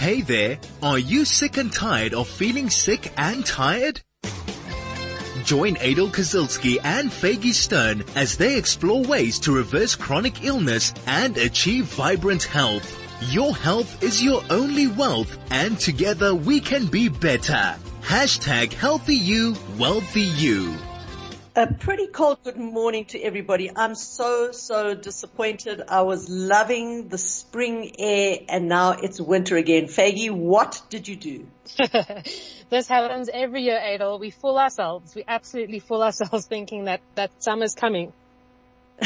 Hey there, are you sick and tired of feeling sick and tired? Join Adel Kazilski and Faggy Stern as they explore ways to reverse chronic illness and achieve vibrant health. Your health is your only wealth and together we can be better. Hashtag healthy you, wealthy you. A pretty cold good morning to everybody. I'm so, so disappointed. I was loving the spring air and now it's winter again. Faggy, what did you do? this happens every year, Adel. We fool ourselves. We absolutely fool ourselves thinking that, that summer's coming.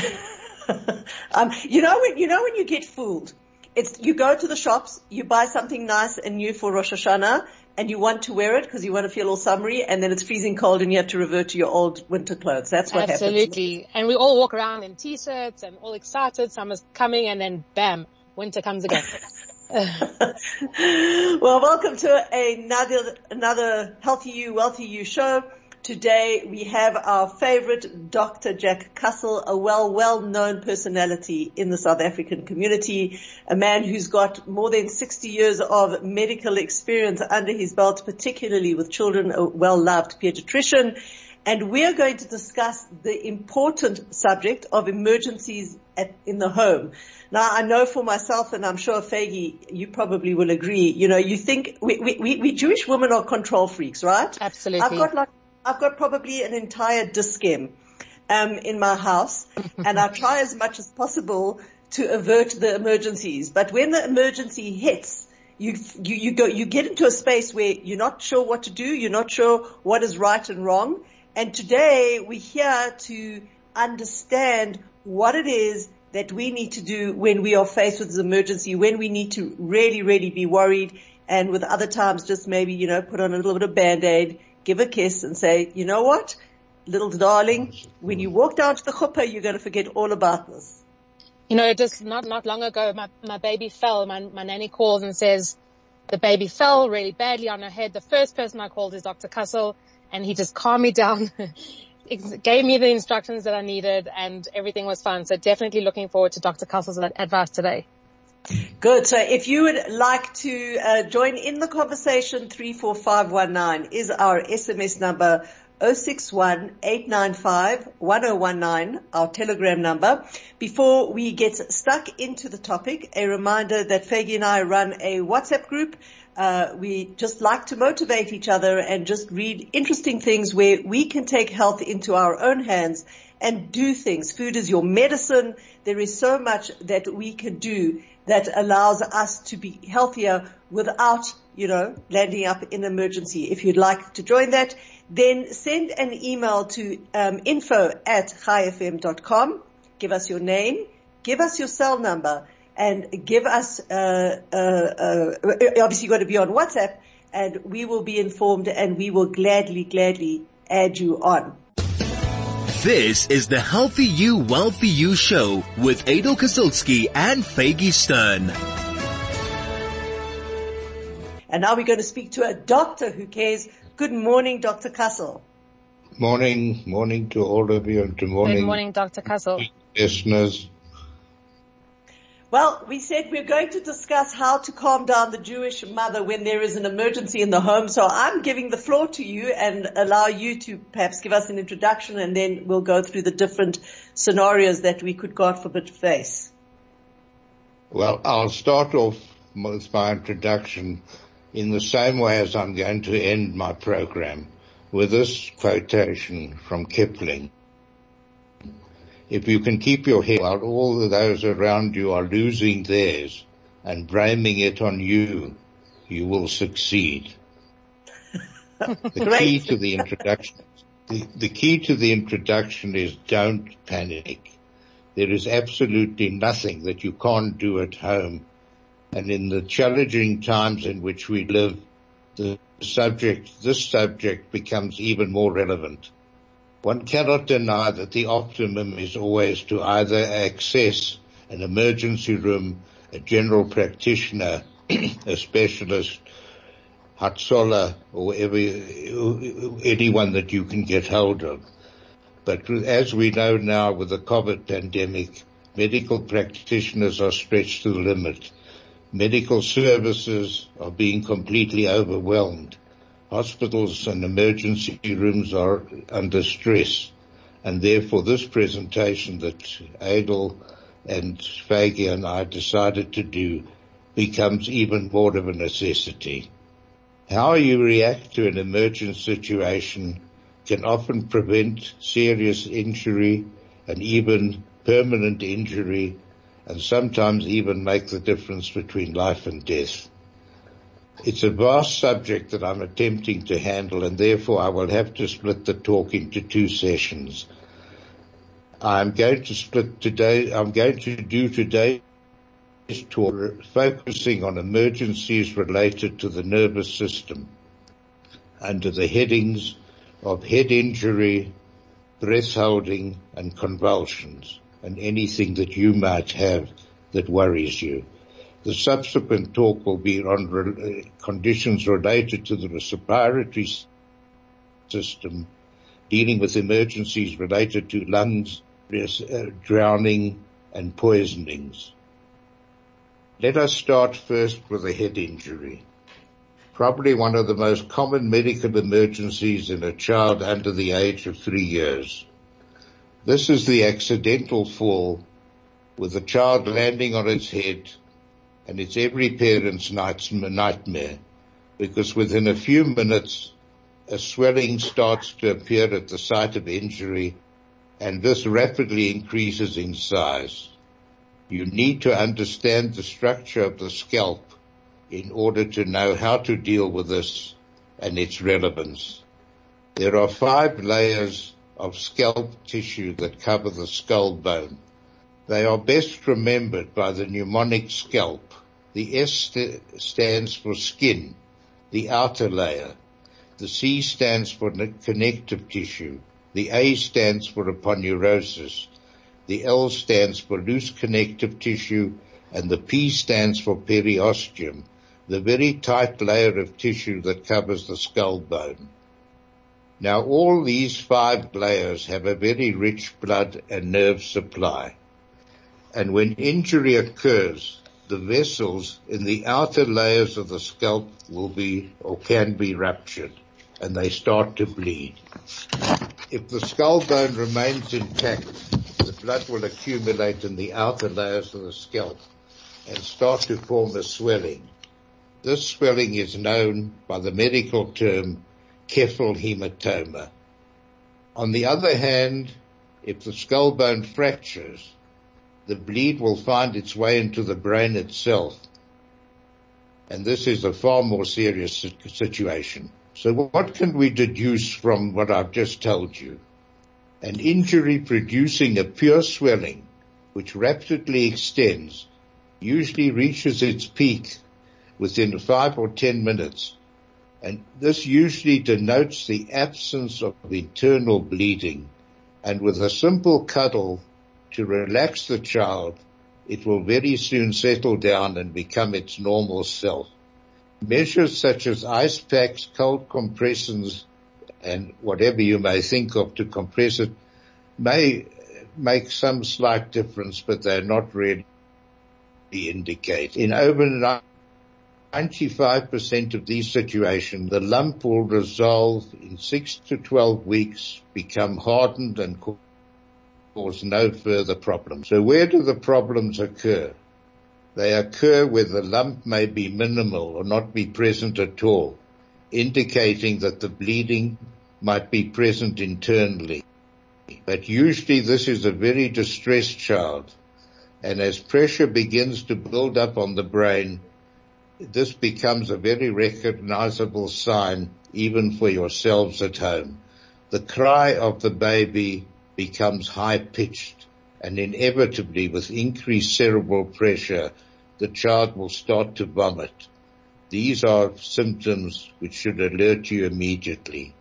um, you know when, you know when you get fooled? It's, you go to the shops, you buy something nice and new for Rosh Hashanah, and you want to wear it because you want to feel all summery and then it's freezing cold and you have to revert to your old winter clothes. That's what Absolutely. happens. Absolutely. And we all walk around in t-shirts and all excited. Summer's coming and then bam, winter comes again. well, welcome to another, another Healthy You, Wealthy You show. Today we have our favorite Dr. Jack Kussel, a well, well-known personality in the South African community, a man who's got more than 60 years of medical experience under his belt, particularly with children, a well-loved pediatrician. And we're going to discuss the important subject of emergencies at, in the home. Now, I know for myself, and I'm sure Faggy, you probably will agree, you know, you think we, we, we Jewish women are control freaks, right? Absolutely. I've got like I've got probably an entire Dis-Chem um, in my house, and I try as much as possible to avert the emergencies. But when the emergency hits, you, you, you go, you get into a space where you're not sure what to do, you're not sure what is right and wrong. And today we're here to understand what it is that we need to do when we are faced with this emergency, when we need to really, really be worried, and with other times just maybe, you know, put on a little bit of band-aid, give a kiss and say, you know what, little darling, oh, when you walk down to the chuppah, you're going to forget all about this. You know, just not, not long ago, my, my baby fell. My, my nanny calls and says the baby fell really badly on her head. The first person I called is Dr. Kussel and he just calmed me down, gave me the instructions that I needed and everything was fine. So definitely looking forward to Dr. Kussel's advice today. Good. So if you would like to uh, join in the conversation, 34519 is our SMS number. 061-895-1019, our telegram number. Before we get stuck into the topic, a reminder that Faggy and I run a WhatsApp group. Uh, we just like to motivate each other and just read interesting things where we can take health into our own hands and do things. Food is your medicine. There is so much that we can do that allows us to be healthier without, you know, landing up in emergency. If you'd like to join that, then send an email to um, info at chaifm.com. Give us your name, give us your cell number, and give us, uh, uh, uh, obviously you've got to be on WhatsApp, and we will be informed and we will gladly, gladly add you on. This is the Healthy You, Wealthy You show with Adel Kazilski and Faggy Stern. And now we're going to speak to a doctor who cares. Good morning, Dr. Kussel. Morning, morning to all of you and good morning. Good morning, Dr. Kussel. Listeners. Well, we said we're going to discuss how to calm down the Jewish mother when there is an emergency in the home. So I'm giving the floor to you and allow you to perhaps give us an introduction and then we'll go through the different scenarios that we could, God forbid, face. Well, I'll start off with my introduction in the same way as I'm going to end my program with this quotation from Kipling. If you can keep your head while all of those around you are losing theirs and blaming it on you, you will succeed. the key to the introduction, the, the key to the introduction is don't panic. There is absolutely nothing that you can't do at home. And in the challenging times in which we live, the subject, this subject becomes even more relevant. One cannot deny that the optimum is always to either access an emergency room, a general practitioner, a specialist, Hatzola, or every, anyone that you can get hold of. But as we know now with the COVID pandemic, medical practitioners are stretched to the limit. Medical services are being completely overwhelmed. Hospitals and emergency rooms are under stress and therefore this presentation that Adel and Faggy and I decided to do becomes even more of a necessity. How you react to an emergent situation can often prevent serious injury and even permanent injury and sometimes even make the difference between life and death. It's a vast subject that I'm attempting to handle and therefore I will have to split the talk into two sessions. I'm going to split today, I'm going to do today's talk focusing on emergencies related to the nervous system under the headings of head injury, breath holding and convulsions and anything that you might have that worries you. The subsequent talk will be on re- conditions related to the respiratory system, dealing with emergencies related to lungs, uh, drowning and poisonings. Let us start first with a head injury. Probably one of the most common medical emergencies in a child under the age of three years. This is the accidental fall with the child landing on its head and it's every parent's nightmare because within a few minutes a swelling starts to appear at the site of injury and this rapidly increases in size. You need to understand the structure of the scalp in order to know how to deal with this and its relevance. There are five layers of scalp tissue that cover the skull bone. They are best remembered by the mnemonic scalp. The S st- stands for skin, the outer layer. The C stands for connective tissue. The A stands for aponeurosis. The L stands for loose connective tissue and the P stands for periosteum, the very tight layer of tissue that covers the skull bone. Now all these five layers have a very rich blood and nerve supply. And when injury occurs, the vessels in the outer layers of the scalp will be or can be ruptured and they start to bleed. If the skull bone remains intact, the blood will accumulate in the outer layers of the scalp and start to form a swelling. This swelling is known by the medical term cephalhematoma. On the other hand, if the skull bone fractures, the bleed will find its way into the brain itself. And this is a far more serious situation. So what can we deduce from what I've just told you? An injury producing a pure swelling, which rapidly extends, usually reaches its peak within five or ten minutes and this usually denotes the absence of internal bleeding. And with a simple cuddle to relax the child, it will very soon settle down and become its normal self. Measures such as ice packs, cold compressions, and whatever you may think of to compress it may make some slight difference, but they're not really indicate. In over 95% of these situations, the lump will resolve in 6 to 12 weeks, become hardened and cause no further problems. So where do the problems occur? They occur where the lump may be minimal or not be present at all, indicating that the bleeding might be present internally. But usually this is a very distressed child, and as pressure begins to build up on the brain, this becomes a very recognizable sign even for yourselves at home. The cry of the baby becomes high pitched and inevitably with increased cerebral pressure, the child will start to vomit. These are symptoms which should alert you immediately.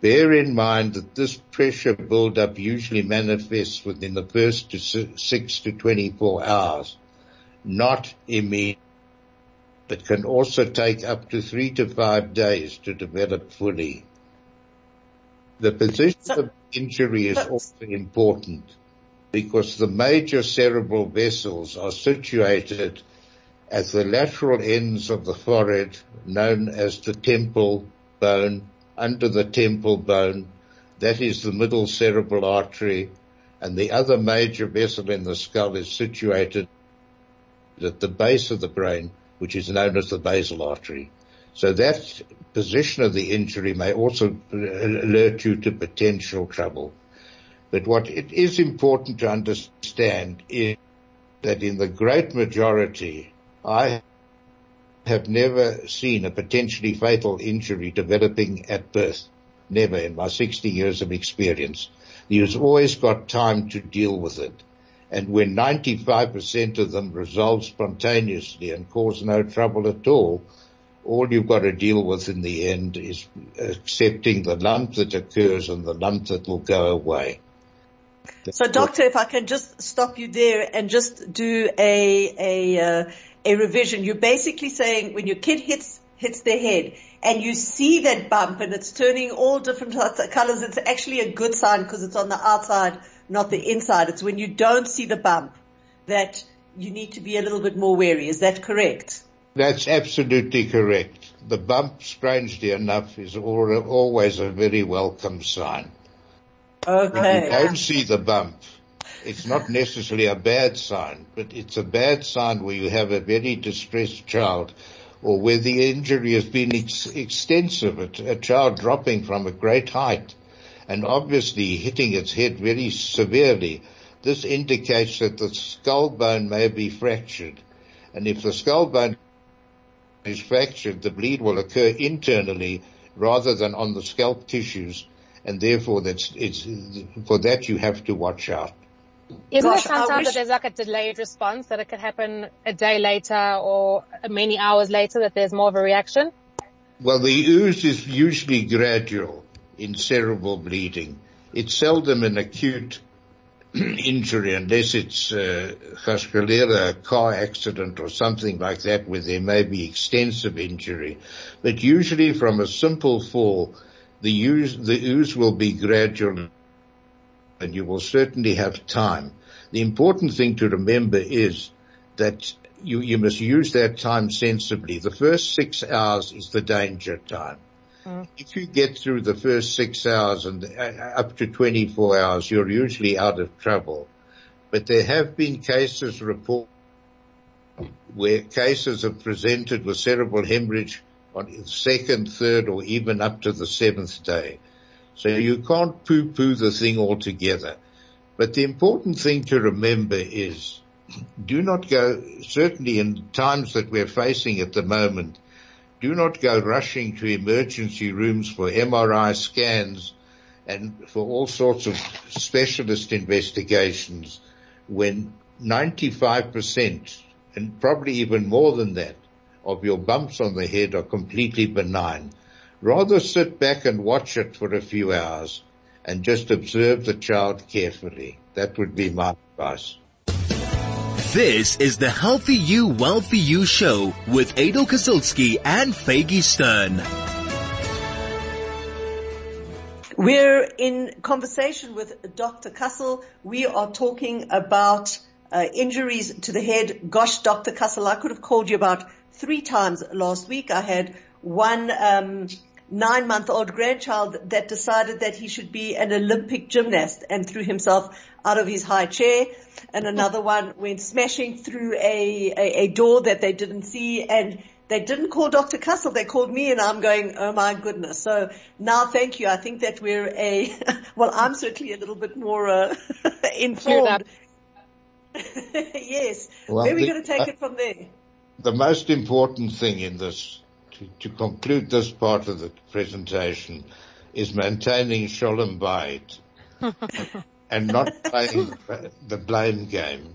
Bear in mind that this pressure buildup usually manifests within the first to six to 24 hours, not immediately but can also take up to three to five days to develop fully. The position so, of injury is also important because the major cerebral vessels are situated at the lateral ends of the forehead, known as the temple bone, under the temple bone. That is the middle cerebral artery. And the other major vessel in the skull is situated at the base of the brain, which is known as the basal artery. So that position of the injury may also alert you to potential trouble. But what it is important to understand is that in the great majority, I have never seen a potentially fatal injury developing at birth. Never in my 60 years of experience. You've always got time to deal with it. And when 95% of them resolve spontaneously and cause no trouble at all, all you've got to deal with in the end is accepting the lump that occurs and the lump that will go away. So doctor, if I can just stop you there and just do a, a, uh, a revision. You're basically saying when your kid hits, hits their head and you see that bump and it's turning all different colors, it's actually a good sign because it's on the outside, not the inside. It's when you don't see the bump that you need to be a little bit more wary. Is that correct? That's absolutely correct. The bump, strangely enough, is always a very welcome sign. Okay. When you don't see the bump, it's not necessarily a bad sign, but it's a bad sign where you have a very distressed child or where the injury has been ex- extensive, a, a child dropping from a great height and obviously hitting its head very severely. This indicates that the skull bone may be fractured. And if the skull bone is fractured, the bleed will occur internally rather than on the scalp tissues, and therefore that's it's for that you have to watch out. Isn't Gosh, it sometimes wish... that there's like a delayed response that it could happen a day later or many hours later that there's more of a reaction? Well, the ooze is usually gradual in cerebral bleeding. It's seldom an acute injury unless it's uh, a car accident or something like that where there may be extensive injury. But usually from a simple fall, the ooze, the ooze will be gradual and you will certainly have time. The important thing to remember is that you, you must use that time sensibly. The first six hours is the danger time. Mm. If you get through the first six hours and uh, up to 24 hours, you're usually out of trouble. But there have been cases reported where cases are presented with cerebral hemorrhage on the second, third, or even up to the seventh day. So you can't poo-poo the thing altogether. But the important thing to remember is do not go, certainly in times that we're facing at the moment, do not go rushing to emergency rooms for MRI scans and for all sorts of specialist investigations when 95% and probably even more than that of your bumps on the head are completely benign. Rather sit back and watch it for a few hours and just observe the child carefully. That would be my advice. This is the Healthy You, Wealthy You show with Adel Kazilski and Faggy Stern. We're in conversation with Dr. Kussel. We are talking about uh, injuries to the head. Gosh, Dr. Kussel, I could have called you about three times last week. I had one um, nine month old grandchild that decided that he should be an Olympic gymnast and threw himself out of his high chair. And another one went smashing through a, a, a door that they didn't see and they didn't call Dr. Kussel, they called me and I'm going, oh my goodness. So now thank you. I think that we're a, well, I'm certainly a little bit more, uh, informed. yes. Well, Where are we going to take uh, it from there? The most important thing in this to, to conclude this part of the presentation is maintaining Sholem Bayit and not playing the blame game.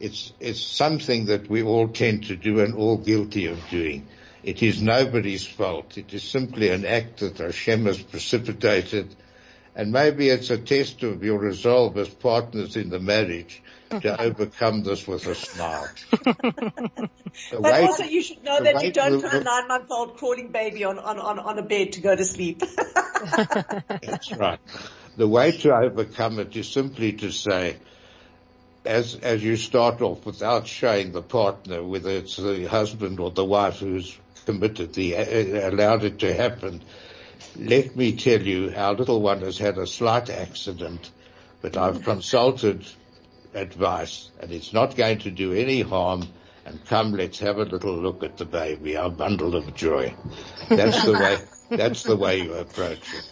It's, it's something that we all tend to do and all guilty of doing. It is nobody's fault. It is simply an act that Hashem has precipitated and maybe it's a test of your resolve as partners in the marriage to overcome this with a smile. but also you should know that you don't put a nine month old crawling baby on, on, on, on a bed to go to sleep. That's right. The way to overcome it is simply to say, as, as you start off without showing the partner, whether it's the husband or the wife who's committed the, uh, allowed it to happen, let me tell you, our little one has had a slight accident, but I've consulted advice and it's not going to do any harm and come let's have a little look at the baby, our bundle of joy. That's the way, that's the way you approach it.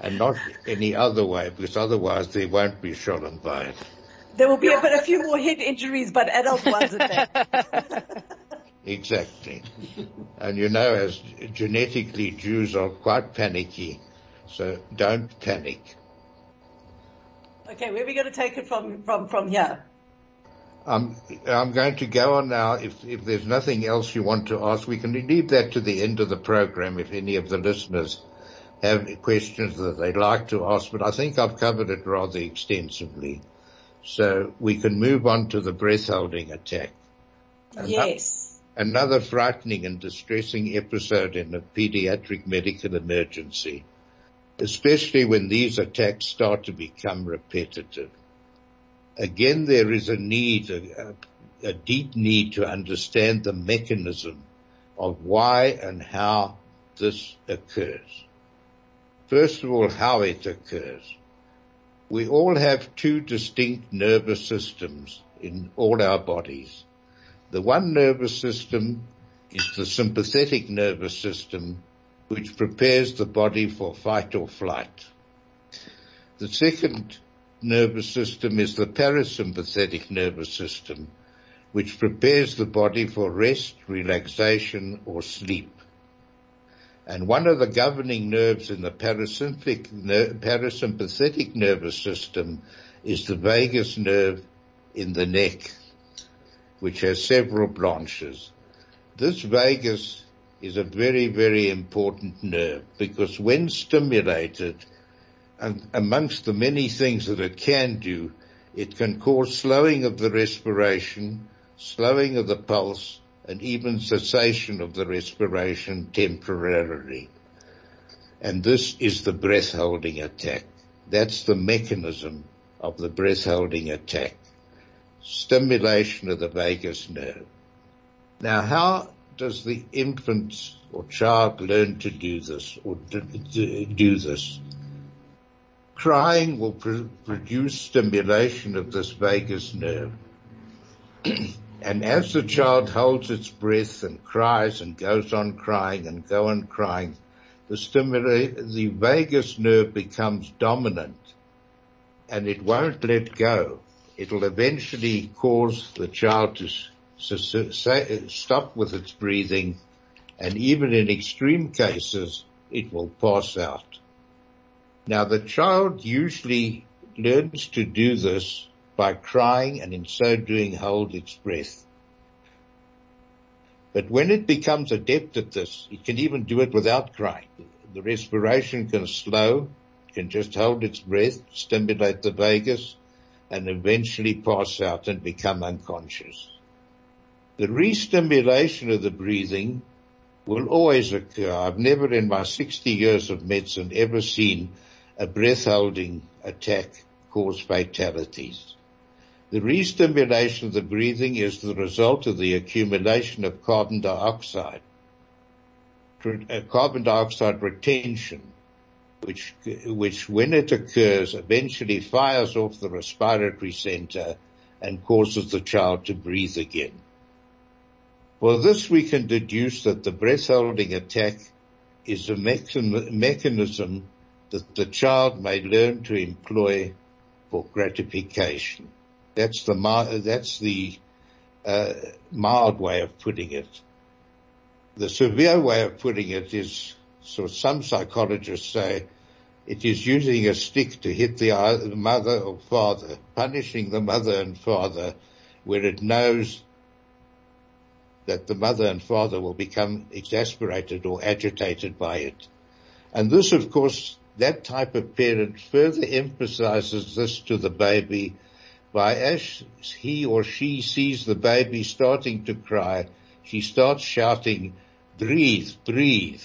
And not any other way because otherwise there won't be Sholem Bayit. There will be a, a few more head injuries, but adult ones at Exactly. and you know, as genetically Jews are quite panicky, so don't panic. Okay, where are we going to take it from, from, from here? I'm, I'm going to go on now. If, if there's nothing else you want to ask, we can leave that to the end of the program if any of the listeners have questions that they'd like to ask, but I think I've covered it rather extensively. So we can move on to the breath holding attack. Yes. Another frightening and distressing episode in a pediatric medical emergency, especially when these attacks start to become repetitive. Again, there is a need, a, a deep need to understand the mechanism of why and how this occurs. First of all, how it occurs. We all have two distinct nervous systems in all our bodies. The one nervous system is the sympathetic nervous system, which prepares the body for fight or flight. The second nervous system is the parasympathetic nervous system, which prepares the body for rest, relaxation, or sleep. And one of the governing nerves in the parasympathetic, nervous system is the vagus nerve in the neck, which has several branches. This vagus is a very, very important nerve because when stimulated, and amongst the many things that it can do, it can cause slowing of the respiration, slowing of the pulse, and even cessation of the respiration temporarily. And this is the breath holding attack. That's the mechanism of the breath holding attack. Stimulation of the vagus nerve. Now how does the infant or child learn to do this or do this? Crying will produce stimulation of this vagus nerve. And as the child holds its breath and cries and goes on crying and go on crying, the stimulate, the vagus nerve becomes dominant and it won't let go. It'll eventually cause the child to stop with its breathing and even in extreme cases, it will pass out. Now the child usually learns to do this by crying and in so doing hold its breath. But when it becomes adept at this, it can even do it without crying. The respiration can slow, can just hold its breath, stimulate the vagus, and eventually pass out and become unconscious. The re-stimulation of the breathing will always occur. I've never in my 60 years of medicine ever seen a breath holding attack cause fatalities. The re-stimulation of the breathing is the result of the accumulation of carbon dioxide, carbon dioxide retention, which, which when it occurs eventually fires off the respiratory center and causes the child to breathe again. For this we can deduce that the breath holding attack is a mechanism that the child may learn to employ for gratification. That's the that's the uh, mild way of putting it. The severe way of putting it is, so some psychologists say, it is using a stick to hit uh, the mother or father, punishing the mother and father where it knows that the mother and father will become exasperated or agitated by it. And this, of course, that type of parent further emphasizes this to the baby by as he or she sees the baby starting to cry, she starts shouting, breathe, breathe,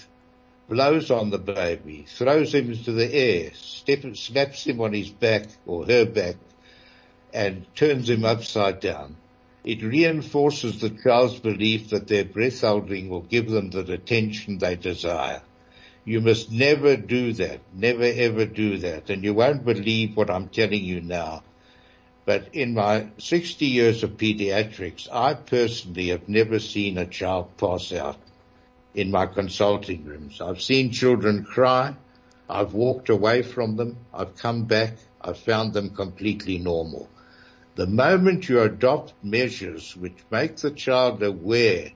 blows on the baby, throws him into the air, step, slaps him on his back or her back, and turns him upside down. It reinforces the child's belief that their breath holding will give them the attention they desire. You must never do that. Never ever do that. And you won't believe what I'm telling you now. But in my 60 years of pediatrics, I personally have never seen a child pass out in my consulting rooms. I've seen children cry. I've walked away from them. I've come back. I've found them completely normal. The moment you adopt measures which make the child aware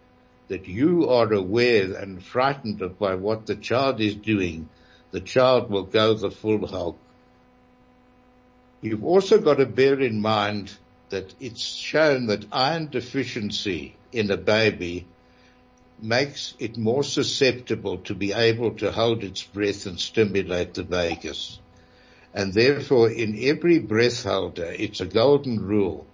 that you are aware and frightened by what the child is doing, the child will go the full hog. You've also got to bear in mind that it's shown that iron deficiency in a baby makes it more susceptible to be able to hold its breath and stimulate the vagus. And therefore in every breath holder, it's a golden rule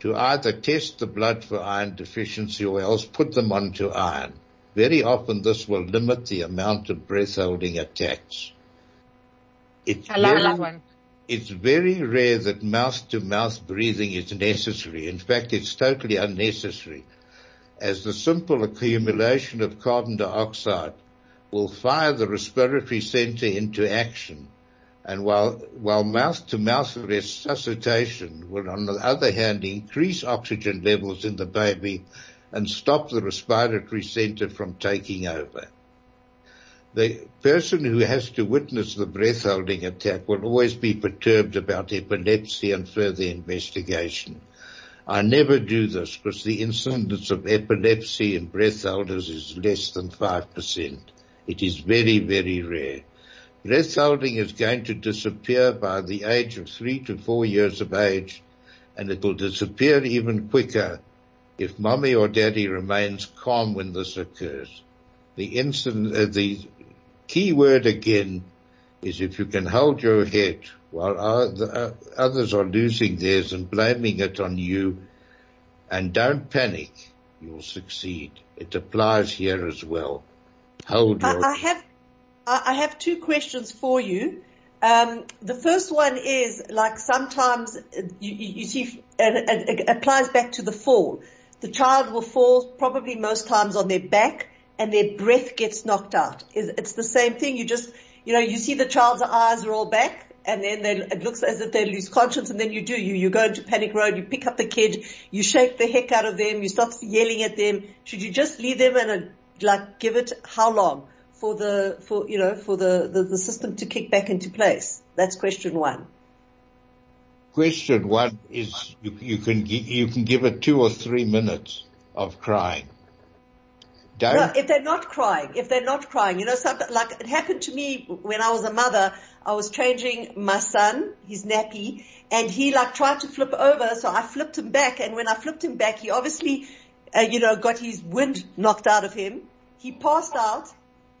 to either test the blood for iron deficiency or else put them onto iron. Very often this will limit the amount of breath holding attacks. It's I love, very. It's very rare that mouth to mouth breathing is necessary. In fact, it's totally unnecessary as the simple accumulation of carbon dioxide will fire the respiratory center into action and while, while mouth to mouth resuscitation will on the other hand increase oxygen levels in the baby and stop the respiratory center from taking over. The person who has to witness the breath holding attack will always be perturbed about epilepsy and further investigation. I never do this because the incidence of epilepsy in breath holders is less than 5%. It is very, very rare. Breath holding is going to disappear by the age of three to four years of age, and it will disappear even quicker if mommy or daddy remains calm when this occurs. The incident, uh, the key word again is if you can hold your head while uh, others are losing theirs and blaming it on you, and don't panic, you'll succeed. It applies here as well. Hold your. I have I have two questions for you. Um, the first one is like sometimes you, you see it applies back to the fall. The child will fall probably most times on their back and their breath gets knocked out. It's the same thing. You just, you know, you see the child's eyes roll back and then they, it looks as if they lose conscience and then you do, you, you go into panic mode, you pick up the kid, you shake the heck out of them, you start yelling at them. Should you just leave them and uh, like give it how long? for the, for, you know, for the, the, the system to kick back into place? That's question one. Question one is you, you can you can give it two or three minutes of crying. No, if they're not crying, if they're not crying, you know, something like it happened to me when I was a mother. I was changing my son, his nappy, and he like tried to flip over, so I flipped him back. And when I flipped him back, he obviously, uh, you know, got his wind knocked out of him. He passed out,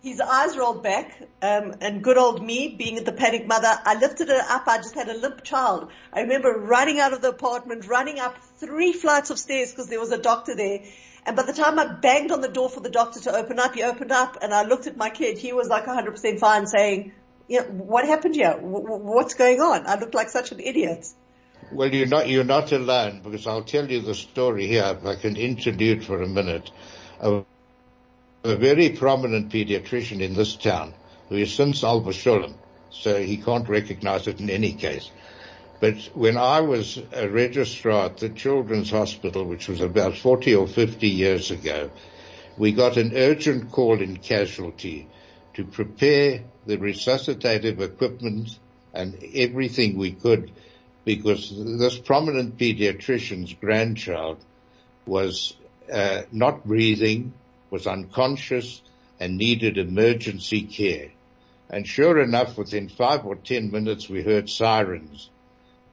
his eyes rolled back, um, and good old me, being the panic mother, I lifted her up. I just had a limp child. I remember running out of the apartment, running up three flights of stairs because there was a doctor there. And by the time I banged on the door for the doctor to open up, he opened up, and I looked at my kid. He was like 100% fine, saying, "Yeah, what happened here? what's going on?" I looked like such an idiot. Well, you're not you're not alone because I'll tell you the story here. If I can interlude for a minute a very prominent pediatrician in this town who is since Alba Sholem, so he can't recognize it in any case. But when I was a registrar at the Children's Hospital, which was about 40 or 50 years ago, we got an urgent call in casualty to prepare the resuscitative equipment and everything we could because this prominent pediatrician's grandchild was uh, not breathing, was unconscious and needed emergency care. And sure enough, within five or ten minutes, we heard sirens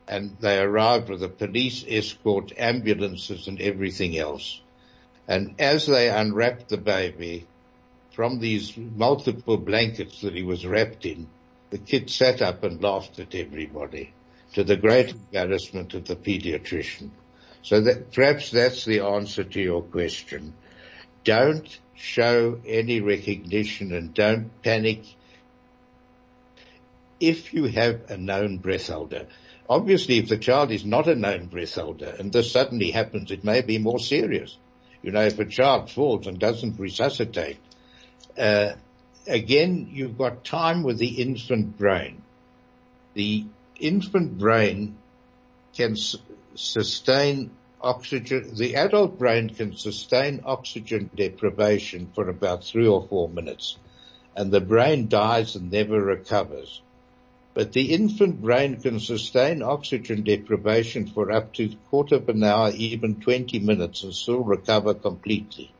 and they arrived with a police escort, ambulances and everything else. And as they unwrapped the baby from these multiple blankets that he was wrapped in, the kid sat up and laughed at everybody to the great embarrassment of the pediatrician. So that perhaps that's the answer to your question don't show any recognition and don't panic if you have a known breath holder. Obviously, if the child is not a known breath holder and this suddenly happens, it may be more serious. You know, if a child falls and doesn't resuscitate, uh, again, you've got time with the infant brain. The infant brain can s- sustain oxygen, the adult brain can sustain oxygen deprivation for about three or four minutes and the brain dies and never recovers. But the infant brain can sustain oxygen deprivation for up to a quarter of an hour, even 20 minutes and still recover completely.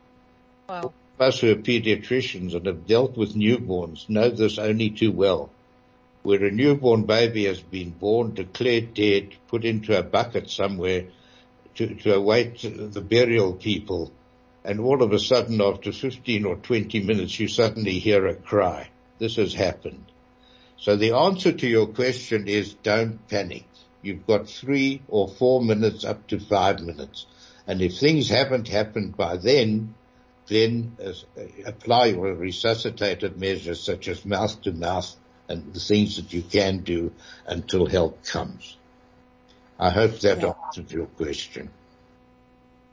Wow. Us who are pediatricians and have dealt with newborns know this only too well. Where a newborn baby has been born, declared dead, put into a bucket somewhere to, to await the burial people, and all of a sudden after 15 or 20 minutes you suddenly hear a cry. This has happened. So the answer to your question is don't panic. You've got three or four minutes up to five minutes. And if things haven't happened by then, then uh, apply your resuscitative measures such as mouth to mouth and the things that you can do until help comes. I hope that yeah. answered your question.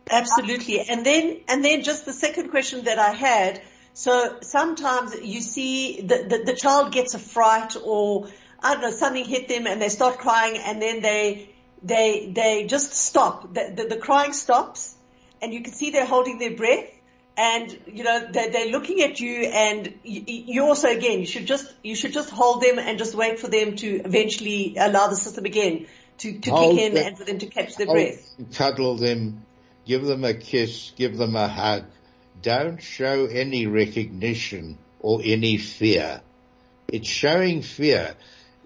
Absolutely. And then, and then just the second question that I had. So sometimes you see the, the, the child gets a fright or I don't know, something hit them and they start crying and then they, they, they just stop. The, the, the crying stops and you can see they're holding their breath and you know they're, they're looking at you and you, you, also again you should just you should just hold them and just wait for them to eventually allow the system again to, to kick in them, and for them to catch their breath cuddle them give them a kiss give them a hug don't show any recognition or any fear it's showing fear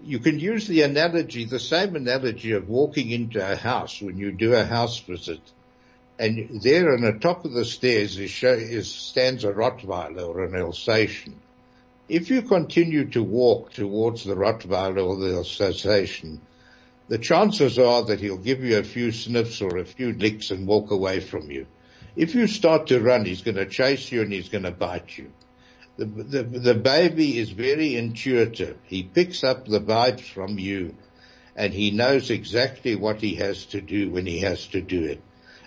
you can use the analogy the same analogy of walking into a house when you do a house visit and there on the top of the stairs is, show, is stands a Rottweiler or an Alsatian. If you continue to walk towards the Rottweiler or the Alsatian, the chances are that he'll give you a few sniffs or a few licks and walk away from you. If you start to run, he's going to chase you and he's going to bite you. The, the, the baby is very intuitive. He picks up the vibes from you and he knows exactly what he has to do when he has to do it.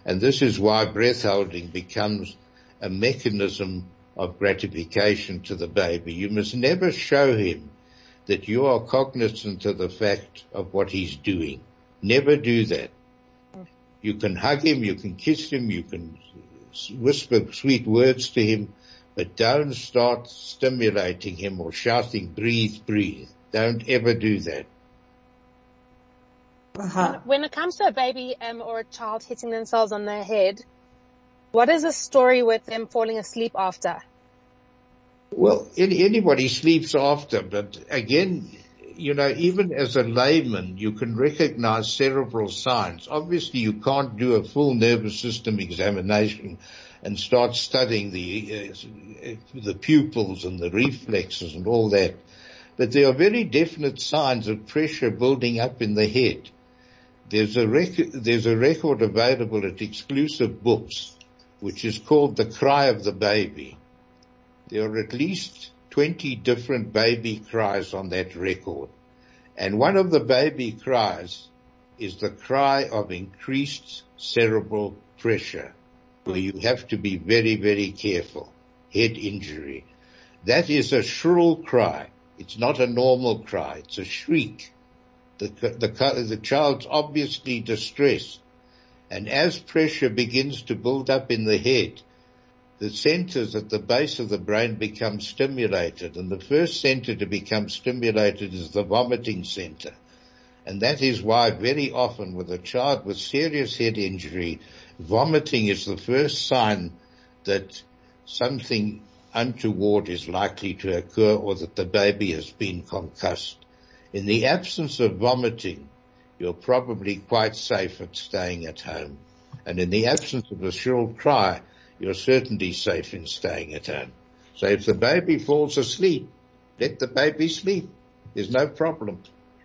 And this is why breath holding becomes a mechanism of gratification to the baby. You must never show him that you are cognizant of the fact of what he's doing. Never do that. You can hug him, you can kiss him, you can whisper sweet words to him, but don't start stimulating him or shouting, breathe, breathe. Don't ever do that. Uh-huh. When it comes to a baby um, or a child hitting themselves on their head, what is the story with them falling asleep after? Well, anybody sleeps after, but again, you know, even as a layman, you can recognize cerebral signs. Obviously, you can't do a full nervous system examination and start studying the uh, the pupils and the reflexes and all that. But there are very definite signs of pressure building up in the head. There's a record, there's a record available at exclusive books, which is called The Cry of the Baby. There are at least 20 different baby cries on that record. And one of the baby cries is the cry of increased cerebral pressure, where you have to be very, very careful. Head injury. That is a shrill cry. It's not a normal cry. It's a shriek. The, the, the child's obviously distressed. And as pressure begins to build up in the head, the centers at the base of the brain become stimulated. And the first center to become stimulated is the vomiting center. And that is why very often with a child with serious head injury, vomiting is the first sign that something untoward is likely to occur or that the baby has been concussed. In the absence of vomiting, you're probably quite safe at staying at home. And in the absence of a shrill cry, you're certainly safe in staying at home. So if the baby falls asleep, let the baby sleep. There's no problem.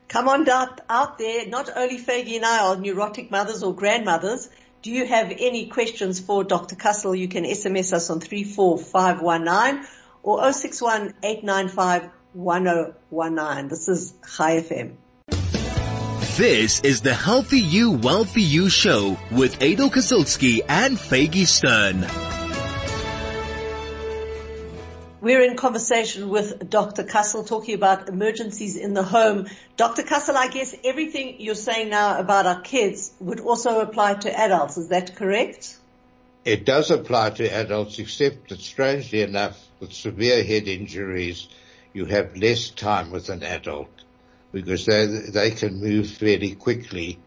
Come on out, out there. Not only Faggy and I are neurotic mothers or grandmothers. Do you have any questions for Dr. Kussel? You can SMS us on 34519 or 061 895 1019. This is Chai FM. This is the Healthy You, Wealthy You show with Adel Kazilski and Faggy Stern. We're in conversation with Dr. Kussel talking about emergencies in the home. Dr. Kussel, I guess everything you're saying now about our kids would also apply to adults. Is that correct? It does apply to adults, except that strangely enough, with severe head injuries, you have less time with an adult because they, they can move fairly quickly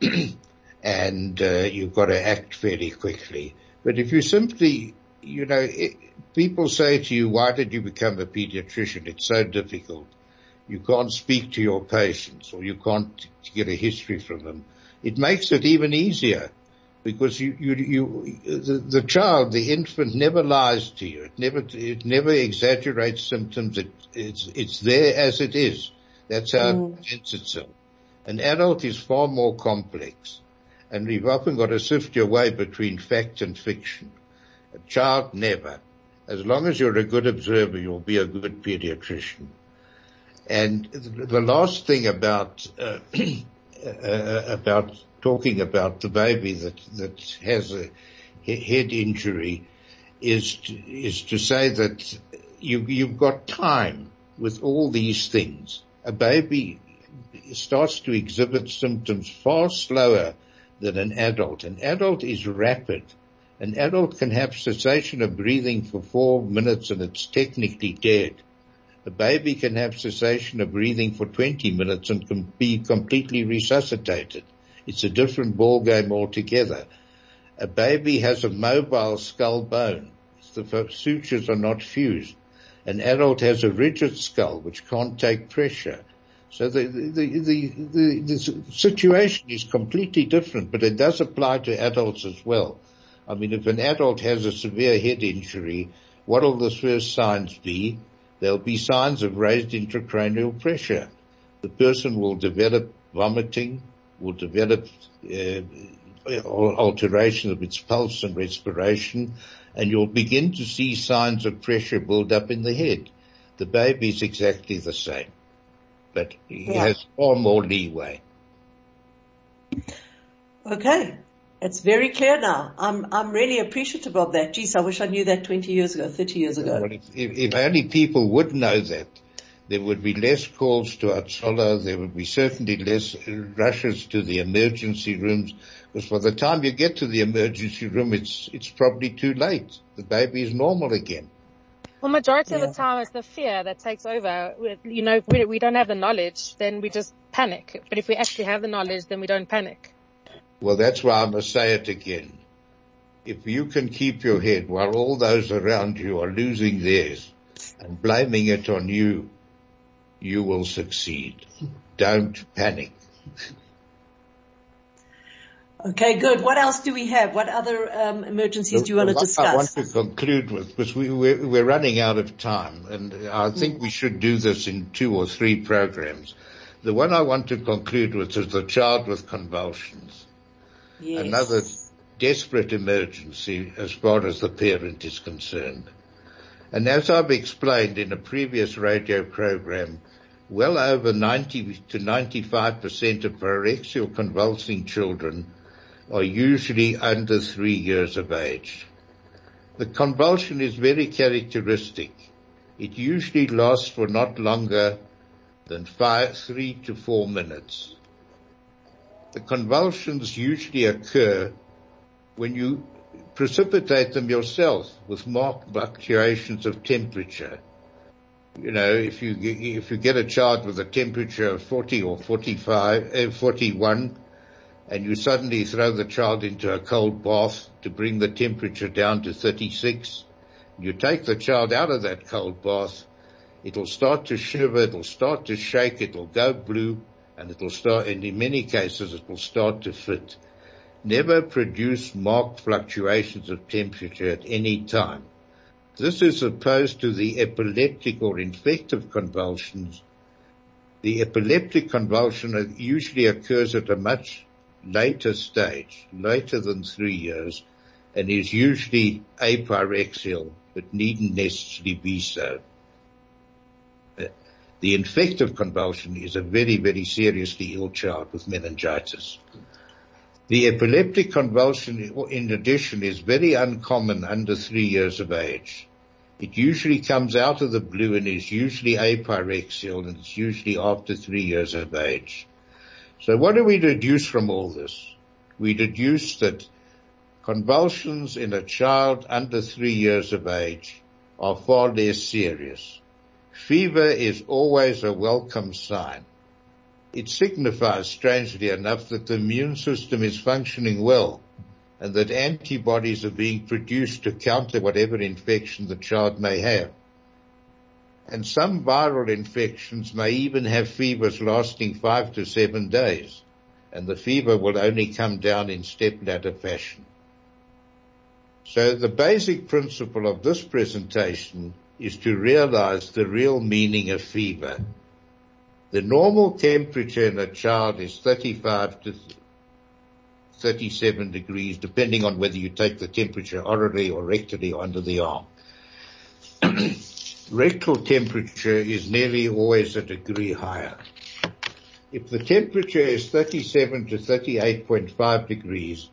and uh, you've got to act fairly quickly. But if you simply, you know, it, people say to you, why did you become a pediatrician? It's so difficult. You can't speak to your patients or you can't get a history from them. It makes it even easier because you, you, you, the, the, child, the infant never lies to you. It never, it never exaggerates symptoms. It, it's, it's there as it is. That's how mm. it presents itself. An adult is far more complex and you've often got to sift your way between fact and fiction. A child never. As long as you're a good observer, you'll be a good pediatrician. And the last thing about, uh, uh, about talking about the baby that, that has a head injury is to, is to say that you, you've got time with all these things. A baby starts to exhibit symptoms far slower than an adult. An adult is rapid. An adult can have cessation of breathing for four minutes and it's technically dead. A baby can have cessation of breathing for 20 minutes and can be completely resuscitated. It's a different ball game altogether. A baby has a mobile skull bone. The sutures are not fused. An adult has a rigid skull which can't take pressure. So the, the, the, the, the situation is completely different, but it does apply to adults as well. I mean, if an adult has a severe head injury, what will the first signs be? There'll be signs of raised intracranial pressure. The person will develop vomiting, will develop uh, alteration of its pulse and respiration, and you'll begin to see signs of pressure build up in the head. The baby is exactly the same, but he yeah. has far more leeway. Okay. It's very clear now. I'm, I'm really appreciative of that. Geez, I wish I knew that 20 years ago, 30 years ago. Well, if, if, only people would know that, there would be less calls to Hatzolah. There would be certainly less rushes to the emergency rooms. Because by the time you get to the emergency room, it's, it's probably too late. The baby is normal again. Well, majority yeah. of the time it's the fear that takes over. You know, if we, we don't have the knowledge, then we just panic. But if we actually have the knowledge, then we don't panic. Well, that's why I must say it again. If you can keep your head while all those around you are losing theirs and blaming it on you, you will succeed. Don't panic. Okay, good. What else do we have? What other um, emergencies do you want to discuss? I want to conclude with, because we, we're, we're, running out of time, and I think we should do this in two or three programs. The one I want to conclude with is the child with convulsions. Yes. Another desperate emergency as far as the parent is concerned. And as I've explained in a previous radio program, well over 90 to 95% of pyrexial convulsing children are usually under three years of age. The convulsion is very characteristic. It usually lasts for not longer than five, three to four minutes. The convulsions usually occur when you precipitate them yourself with marked fluctuations of temperature you know, if you if you get a child with a temperature of 40 or 45, uh, 41, and you suddenly throw the child into a cold bath to bring the temperature down to 36, you take the child out of that cold bath, it'll start to shiver, it'll start to shake, it'll go blue, and it'll start, and in many cases it will start to fit. Never produce marked fluctuations of temperature at any time. This is opposed to the epileptic or infective convulsions. The epileptic convulsion usually occurs at a much later stage, later than three years, and is usually apyrexial, but needn't necessarily be so. The infective convulsion is a very, very seriously ill child with meningitis. The epileptic convulsion, in addition, is very uncommon under three years of age. It usually comes out of the blue and is usually apyrexial and it's usually after three years of age. So what do we deduce from all this? We deduce that convulsions in a child under three years of age are far less serious. Fever is always a welcome sign. It signifies, strangely enough, that the immune system is functioning well and that antibodies are being produced to counter whatever infection the child may have. And some viral infections may even have fevers lasting five to seven days, and the fever will only come down in stepladder fashion. So the basic principle of this presentation is to realize the real meaning of fever the normal temperature in a child is 35 to 37 degrees, depending on whether you take the temperature orally or rectally under the arm. Rectal temperature is nearly always a degree higher. If the temperature is 37 to 38.5 degrees,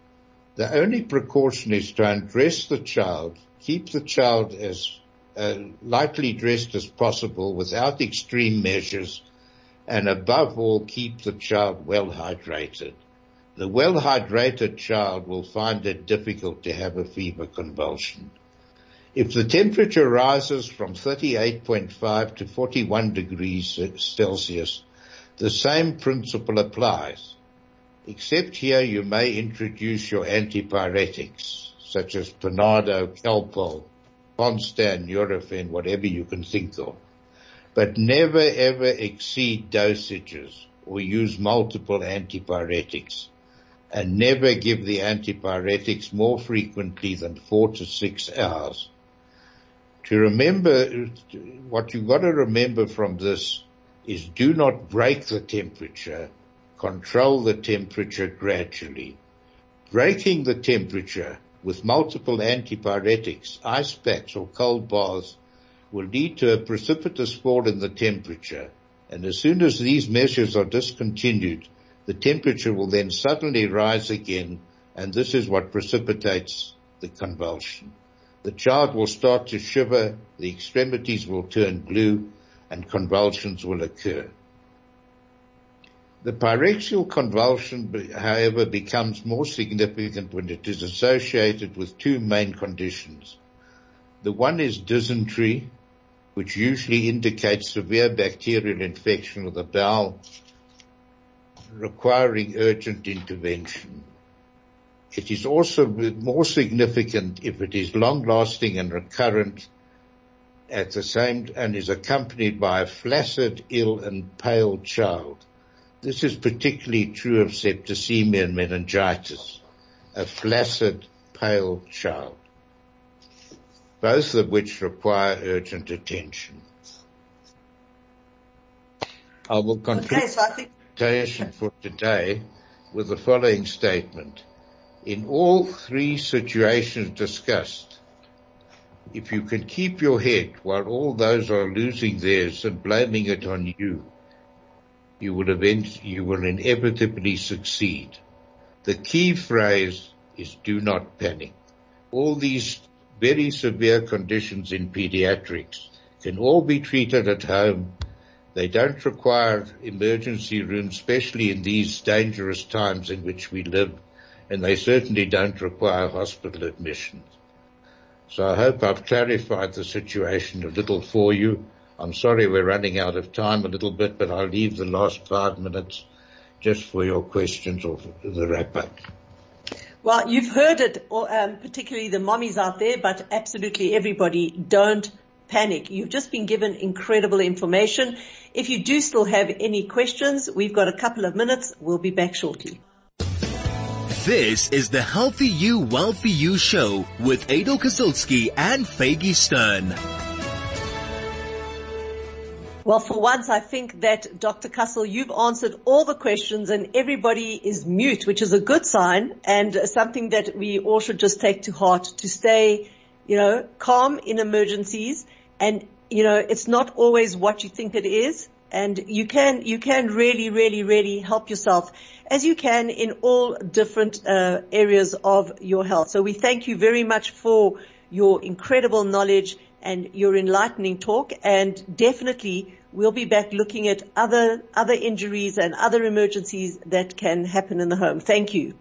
the only precaution is to undress the child, keep the child as uh, lightly dressed as possible without extreme measures and above all keep the child well hydrated. The well hydrated child will find it difficult to have a fever convulsion. If the temperature rises from 38.5 to 41 degrees Celsius, the same principle applies. Except here you may introduce your antipyretics, such as Panado, Calpol, Ponstan, Nurofen, whatever you can think of but never ever exceed dosages or use multiple antipyretics and never give the antipyretics more frequently than four to six hours. To remember, what you've got to remember from this is do not break the temperature, control the temperature gradually. Breaking the temperature with multiple antipyretics, ice packs or cold baths will lead to a precipitous fall in the temperature. And as soon as these measures are discontinued, the temperature will then suddenly rise again, and this is what precipitates the convulsion. The child will start to shiver, the extremities will turn blue, and convulsions will occur. The pyrexial convulsion, however, becomes more significant when it is associated with two main conditions. The one is dysentery, which usually indicates severe bacterial infection of the bowel requiring urgent intervention. It is also more significant if it is long lasting and recurrent at the same and is accompanied by a flaccid, ill and pale child. This is particularly true of septicemia and meningitis. A flaccid, pale child both of which require urgent attention. I will conclude okay, so I think- for today with the following statement. In all three situations discussed, if you can keep your head while all those are losing theirs and blaming it on you, you will event, you will inevitably succeed. The key phrase is do not panic. All these very severe conditions in pediatrics can all be treated at home. They don't require emergency rooms, especially in these dangerous times in which we live, and they certainly don't require hospital admissions. So I hope I've clarified the situation a little for you. I'm sorry we're running out of time a little bit, but I'll leave the last five minutes just for your questions or the wrap up. Well, you've heard it, um, particularly the mommies out there, but absolutely everybody, don't panic. You've just been given incredible information. If you do still have any questions, we've got a couple of minutes. We'll be back shortly. This is the Healthy You, Wealthy You show with Adel Kazilski and Faggy Stern. Well, for once, I think that Dr. Kussel, you've answered all the questions and everybody is mute, which is a good sign and something that we all should just take to heart to stay, you know, calm in emergencies. And, you know, it's not always what you think it is. And you can, you can really, really, really help yourself as you can in all different uh, areas of your health. So we thank you very much for your incredible knowledge and your enlightening talk and definitely we'll be back looking at other, other injuries and other emergencies that can happen in the home. Thank you.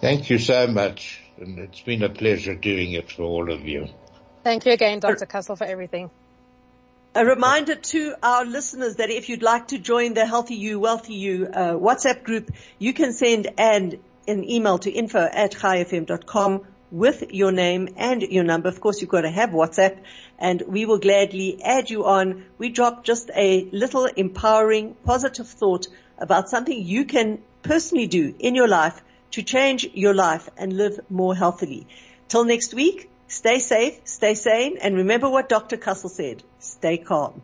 Thank you so much. And it's been a pleasure doing it for all of you. Thank you again, Dr. Kussel, for everything. A reminder to our listeners that if you'd like to join the Healthy You, Wealthy You uh, WhatsApp group, you can send an, an email to info at chaifm.com with your name and your number. Of course, you've got to have WhatsApp and we will gladly add you on. We drop just a little empowering, positive thought about something you can personally do in your life to change your life and live more healthily. Till next week, Stay safe, stay sane, and remember what Dr. Kussel said. Stay calm.